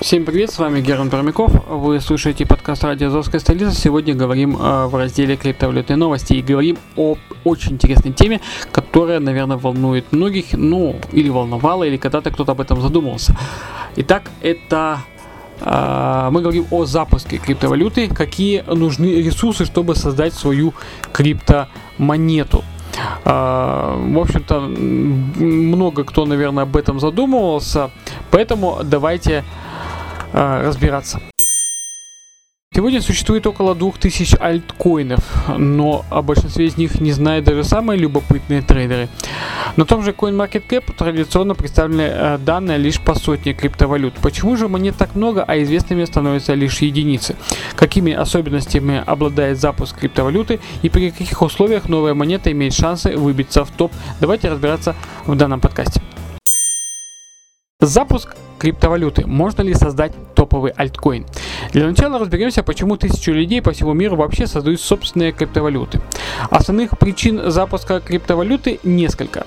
Всем привет, с вами Герман Пермяков. Вы слушаете подкаст «Радио Азовская столица». Сегодня говорим э, в разделе «Криптовалютные новости» и говорим о очень интересной теме, которая, наверное, волнует многих, ну, или волновала, или когда-то кто-то об этом задумывался. Итак, это э, мы говорим о запуске криптовалюты, какие нужны ресурсы, чтобы создать свою криптомонету. А, В общем-то, много кто, наверное, об этом задумывался, поэтому давайте а, разбираться. Сегодня существует около 2000 альткоинов, но о большинстве из них не знают даже самые любопытные трейдеры. На том же CoinMarketCap традиционно представлены э, данные лишь по сотне криптовалют. Почему же монет так много, а известными становятся лишь единицы? Какими особенностями обладает запуск криптовалюты и при каких условиях новая монета имеет шансы выбиться в топ? Давайте разбираться в данном подкасте. Запуск криптовалюты. Можно ли создать топовый альткоин? Для начала разберемся, почему тысячи людей по всему миру вообще создают собственные криптовалюты. Основных причин запуска криптовалюты несколько.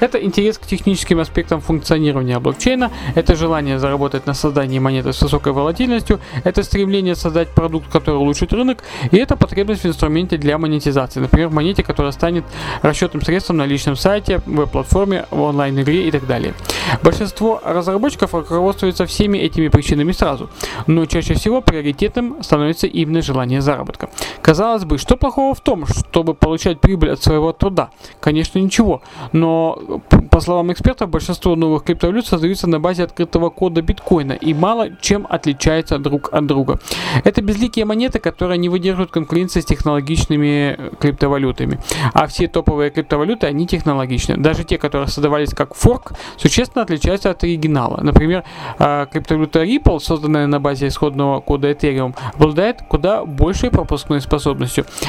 Это интерес к техническим аспектам функционирования блокчейна, это желание заработать на создании монеты с высокой волатильностью, это стремление создать продукт, который улучшит рынок, и это потребность в инструменте для монетизации, например, в монете, которая станет расчетным средством на личном сайте, веб-платформе, в онлайн-игре и так далее. Большинство разработчиков руководствуются всеми этими причинами сразу, но чаще всего приоритетным становится именно желание заработка. Казалось бы, что плохого в том, чтобы получать прибыль от своего труда? Конечно, ничего, но по словам экспертов, большинство новых криптовалют создаются на базе открытого кода биткоина и мало чем отличаются друг от друга. Это безликие монеты, которые не выдерживают конкуренции с технологичными криптовалютами. А все топовые криптовалюты, они технологичны. Даже те, которые создавались как форк, существенно отличаются от оригинала. Например, э, криптовалюта Ripple, созданная на базе исходного кода Ethereum, обладает куда большей пропускной способностью.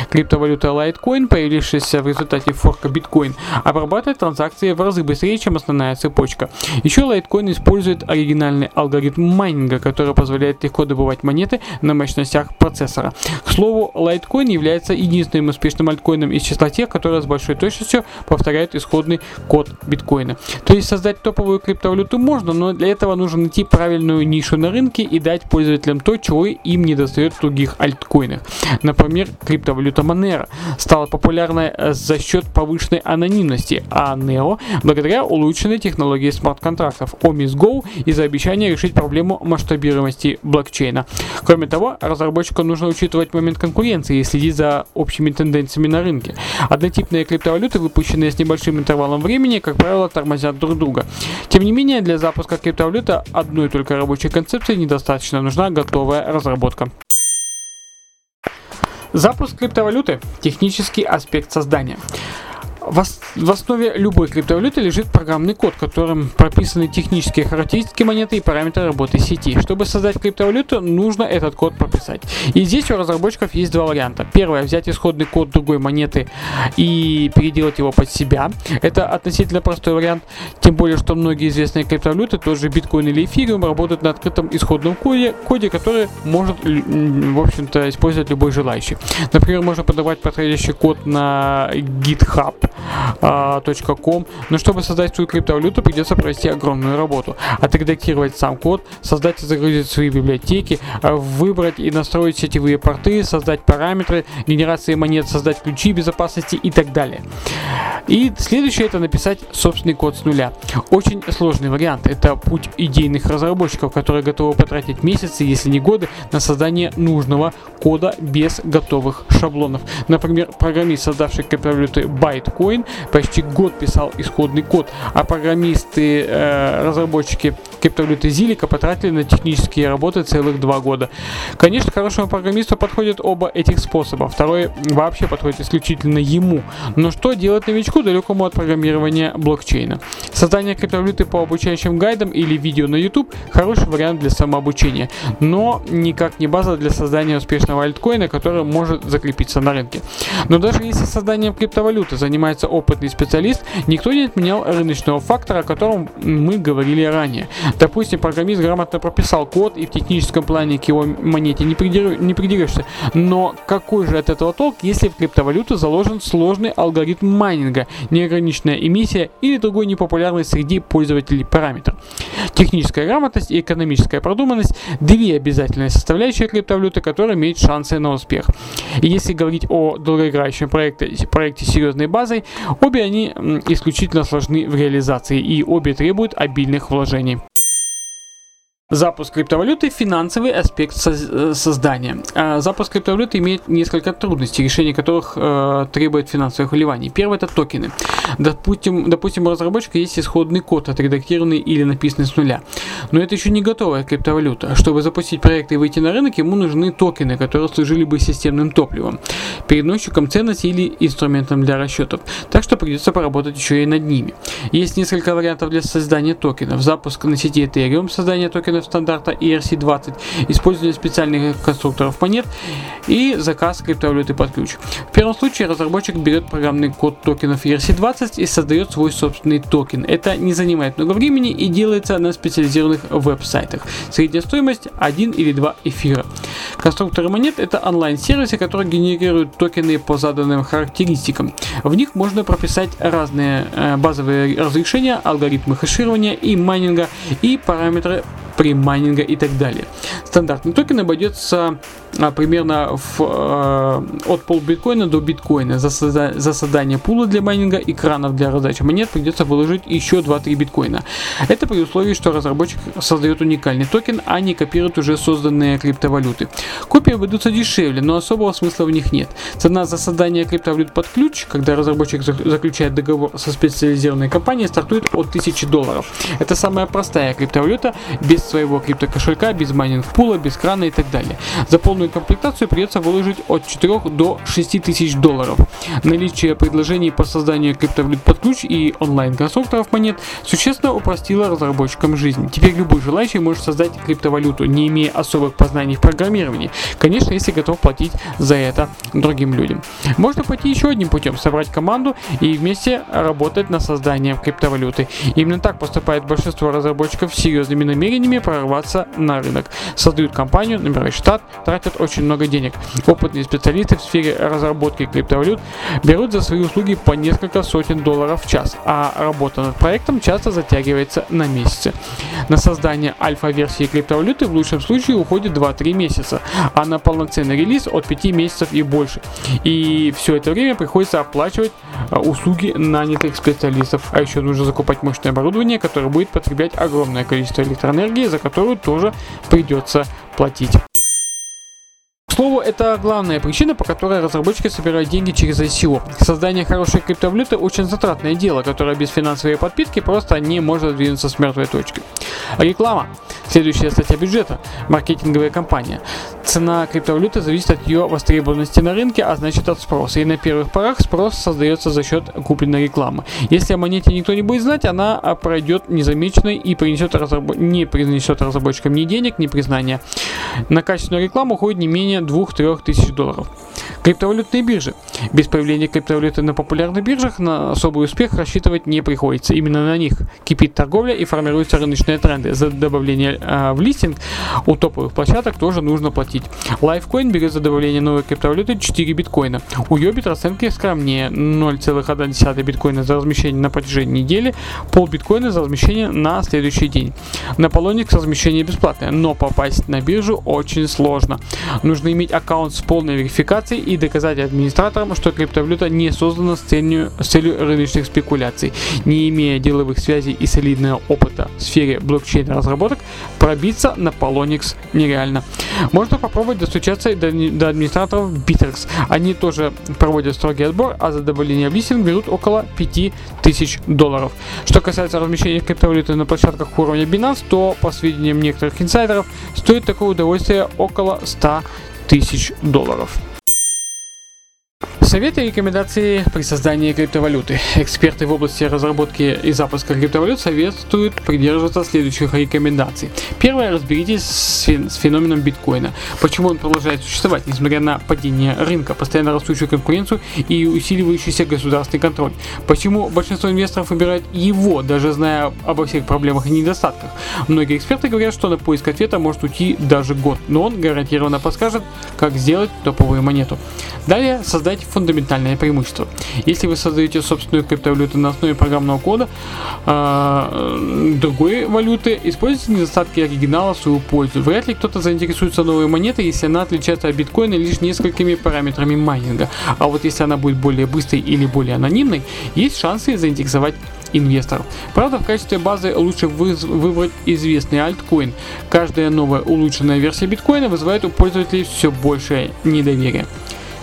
Криптовалюта Litecoin, появившаяся в результате форка биткоин, обрабатывает транзакции в разы быстрее, чем основная цепочка. Еще Litecoin использует оригинальный алгоритм майнинга, который позволяет легко добывать монеты на мощностях процессора. К слову, Litecoin является единственным успешным альткоином из числа тех, которые с большой точностью повторяют исходный код биткоина. То есть создать топовую криптовалюту можно, но для этого нужно найти правильную нишу на рынке и дать пользователям то, чего им не достает в других альткоинах. Например, криптовалюта Monero стала популярной э, за счет повышенной анонимности, а Neo благодаря улучшенной технологии смарт-контрактов Omis Go из-за обещания решить проблему масштабируемости блокчейна. Кроме того, разработчику нужно учитывать момент конкуренции и следить за общими тенденциями на рынке. Однотипные криптовалюты, выпущенные с небольшим интервалом времени, как правило, тормозят друг друга. Тем не менее, для запуска криптовалюты одной только рабочей концепции недостаточно, нужна готовая разработка. Запуск криптовалюты – технический аспект создания. В, ос- в основе любой криптовалюты лежит программный код, которым прописаны технические характеристики монеты и параметры работы сети. Чтобы создать криптовалюту, нужно этот код прописать. И здесь у разработчиков есть два варианта. Первое, взять исходный код другой монеты и переделать его под себя. Это относительно простой вариант, тем более, что многие известные криптовалюты, тот же биткоин или эфириум, работают на открытом исходном коде, коде который может, в общем-то, использовать любой желающий. Например, можно подобрать подходящий код на GitHub, .com, но чтобы создать свою криптовалюту, придется провести огромную работу. Отредактировать сам код, создать и загрузить свои библиотеки, а, выбрать и настроить сетевые порты, создать параметры генерации монет, создать ключи безопасности и так далее. И следующее это написать собственный код с нуля. Очень сложный вариант. Это путь идейных разработчиков, которые готовы потратить месяцы, если не годы, на создание нужного кода без готовых шаблонов. Например, программист, создавший криптовалюты Bytecoin, почти год писал исходный код, а программисты, э, разработчики криптовалюты Зилика потратили на технические работы целых два года. Конечно, хорошему программисту подходят оба этих способа. Второй вообще подходит исключительно ему. Но что делать новичку, далекому от программирования блокчейна? Создание криптовалюты по обучающим гайдам или видео на YouTube – хороший вариант для самообучения, но никак не база для создания успешного альткоина, который может закрепиться на рынке. Но даже если созданием криптовалюты занимается опытный специалист, никто не отменял рыночного фактора, о котором мы говорили ранее. Допустим, программист грамотно прописал код и в техническом плане к его монете не, придер... не придерешься, но какой же от этого толк, если в криптовалюту заложен сложный алгоритм майнинга, неограниченная эмиссия или другой непопулярный среди пользователей параметр? Техническая грамотность и экономическая продуманность – две обязательные составляющие криптовалюты, которые имеют шансы на успех. И если говорить о долгоиграющем проекте, проекте с серьезной базой, обе они исключительно сложны в реализации и обе требуют обильных вложений. Запуск криптовалюты – финансовый аспект э, создания. А запуск криптовалюты имеет несколько трудностей, решение которых э, требует финансовых вливаний. Первое – это токены. Допустим, допустим, у разработчика есть исходный код, отредактированный или написанный с нуля. Но это еще не готовая криптовалюта. Чтобы запустить проект и выйти на рынок, ему нужны токены, которые служили бы системным топливом, переносчиком ценностей или инструментом для расчетов. Так что придется поработать еще и над ними. Есть несколько вариантов для создания токенов. Запуск на сети Ethereum, создание токенов конструкторов стандарта ERC-20, использование специальных конструкторов монет и заказ криптовалюты под ключ. В первом случае разработчик берет программный код токенов ERC-20 и создает свой собственный токен. Это не занимает много времени и делается на специализированных веб-сайтах. Средняя стоимость 1 или 2 эфира. Конструкторы монет это онлайн-сервисы, которые генерируют токены по заданным характеристикам. В них можно прописать разные э, базовые разрешения, алгоритмы хеширования и майнинга и параметры примайнинга и так далее. Стандартный токен обойдется а, примерно в, а, от пол биткоина до биткоина. За, созда, за создание пула для майнинга, экранов для раздачи монет придется выложить еще 2-3 биткоина. Это при условии, что разработчик создает уникальный токен, а не копирует уже созданные криптовалюты. Копии обойдутся дешевле, но особого смысла в них нет. Цена за создание криптовалют под ключ, когда разработчик заключает договор со специализированной компанией, стартует от 1000 долларов. Это самая простая криптовалюта без своего криптокошелька, без майнинг пула, без крана и так далее. За полную комплектацию придется выложить от 4 до 6 тысяч долларов. Наличие предложений по созданию криптовалют под ключ и онлайн-конструкторов монет существенно упростило разработчикам жизнь. Теперь любой желающий может создать криптовалюту, не имея особых познаний в программировании. Конечно, если готов платить за это другим людям. Можно пойти еще одним путем, собрать команду и вместе работать над созданием криптовалюты. Именно так поступает большинство разработчиков с серьезными намерениями прорваться на рынок. Создают компанию, набирают штат, тратят очень много денег. Опытные специалисты в сфере разработки криптовалют берут за свои услуги по несколько сотен долларов в час, а работа над проектом часто затягивается на месяцы. На создание альфа-версии криптовалюты в лучшем случае уходит 2-3 месяца, а на полноценный релиз от 5 месяцев и больше. И все это время приходится оплачивать услуги нанятых специалистов, а еще нужно закупать мощное оборудование, которое будет потреблять огромное количество электроэнергии, за которую тоже придется платить слову, это главная причина, по которой разработчики собирают деньги через ICO. Создание хорошей криптовалюты очень затратное дело, которое без финансовой подпитки просто не может двинуться с мертвой точки. Реклама. Следующая статья бюджета. Маркетинговая компания. Цена криптовалюты зависит от ее востребованности на рынке, а значит от спроса. И на первых порах спрос создается за счет купленной рекламы. Если о монете никто не будет знать, она пройдет незамеченной и принесет разраб... не принесет разработчикам ни денег, ни признания. На качественную рекламу уходит не менее 2-3 тысяч долларов. Криптовалютные биржи. Без появления криптовалюты на популярных биржах на особый успех рассчитывать не приходится. Именно на них кипит торговля и формируются рыночные тренды. За добавление э, в листинг у топовых площадок тоже нужно платить. Lifecoin берет за добавление новой криптовалюты 4 биткоина. У Йобит расценки скромнее 0,1 биткоина за размещение на протяжении недели, пол биткоина за размещение на следующий день. На Polonix размещение бесплатное, но попасть на биржу очень сложно. Нужно иметь аккаунт с полной верификацией и доказать администраторам, что криптовалюта не создана с целью, с целью рыночных спекуляций. Не имея деловых связей и солидного опыта в сфере блокчейн разработок, Пробиться на Polonix нереально. Можно попробовать достучаться до, до администраторов Bittrex. Они тоже проводят строгий отбор, а за добавление в листинг берут около 5000 долларов. Что касается размещения криптовалюты на площадках уровня Binance, то, по сведениям некоторых инсайдеров, стоит такое удовольствие около 100 тысяч долларов. Советы и рекомендации при создании криптовалюты. Эксперты в области разработки и запуска криптовалют советуют придерживаться следующих рекомендаций. Первое. Разберитесь с, феноменом биткоина. Почему он продолжает существовать, несмотря на падение рынка, постоянно растущую конкуренцию и усиливающийся государственный контроль. Почему большинство инвесторов выбирает его, даже зная обо всех проблемах и недостатках. Многие эксперты говорят, что на поиск ответа может уйти даже год, но он гарантированно подскажет, как сделать топовую монету. Далее создать фундаментальное преимущество. Если вы создаете собственную криптовалюту на основе программного кода э, другой валюты, используйте недостатки оригинала в свою пользу. Вряд ли кто-то заинтересуется новой монетой, если она отличается от биткоина лишь несколькими параметрами майнинга. А вот если она будет более быстрой или более анонимной, есть шансы заинтересовать инвесторов. Правда, в качестве базы лучше выбрать известный альткоин. Каждая новая улучшенная версия биткоина вызывает у пользователей все большее недоверие.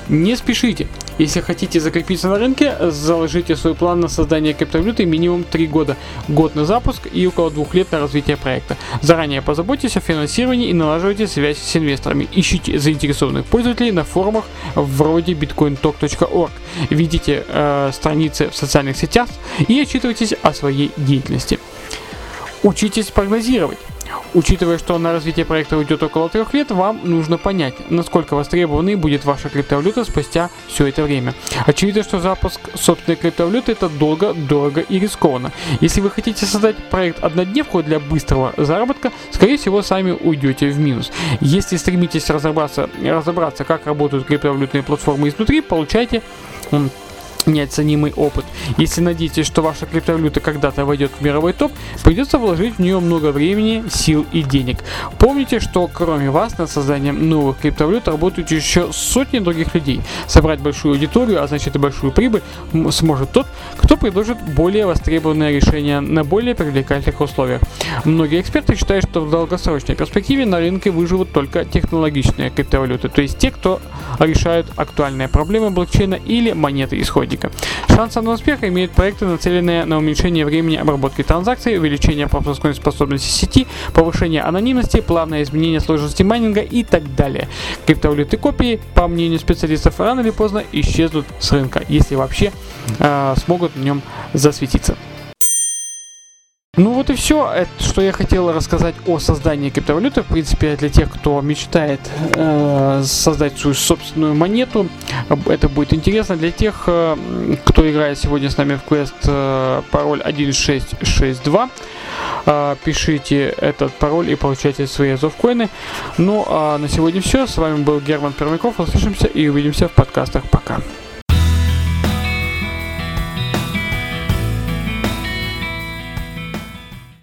Не спешите. Если хотите закрепиться на рынке, заложите свой план на создание криптовалюты минимум 3 года, год на запуск и около 2 лет на развитие проекта. Заранее позаботьтесь о финансировании и налаживайте связь с инвесторами. Ищите заинтересованных пользователей на форумах вроде bitcointalk.org. Видите э, страницы в социальных сетях и отчитывайтесь о своей деятельности. Учитесь прогнозировать. Учитывая, что на развитие проекта уйдет около трех лет, вам нужно понять, насколько востребованной будет ваша криптовалюта спустя все это время. Очевидно, что запуск собственной криптовалюты это долго, дорого и рискованно. Если вы хотите создать проект однодневку для быстрого заработка, скорее всего сами уйдете в минус. Если стремитесь разобраться, разобраться как работают криптовалютные платформы изнутри, получайте неоценимый опыт. Если надеетесь, что ваша криптовалюта когда-то войдет в мировой топ, придется вложить в нее много времени, сил и денег. Помните, что кроме вас над созданием новых криптовалют работают еще сотни других людей. Собрать большую аудиторию, а значит и большую прибыль, сможет тот, кто предложит более востребованное решение на более привлекательных условиях. Многие эксперты считают, что в долгосрочной перспективе на рынке выживут только технологичные криптовалюты, то есть те, кто решают актуальные проблемы блокчейна или монеты исходника практика. Шансы на успех имеют проекты, нацеленные на уменьшение времени обработки транзакций, увеличение пропускной способности сети, повышение анонимности, плавное изменение сложности майнинга и так далее. Криптовалюты копии, по мнению специалистов, рано или поздно исчезнут с рынка, если вообще э, смогут в нем засветиться. Ну вот и все, это, что я хотел рассказать о создании криптовалюты. В принципе, для тех, кто мечтает э, создать свою собственную монету, это будет интересно. Для тех, э, кто играет сегодня с нами в квест э, пароль 1662, э, пишите этот пароль и получайте свои азовкоины. Ну а на сегодня все. С вами был Герман Пермяков. Услышимся и увидимся в подкастах. Пока.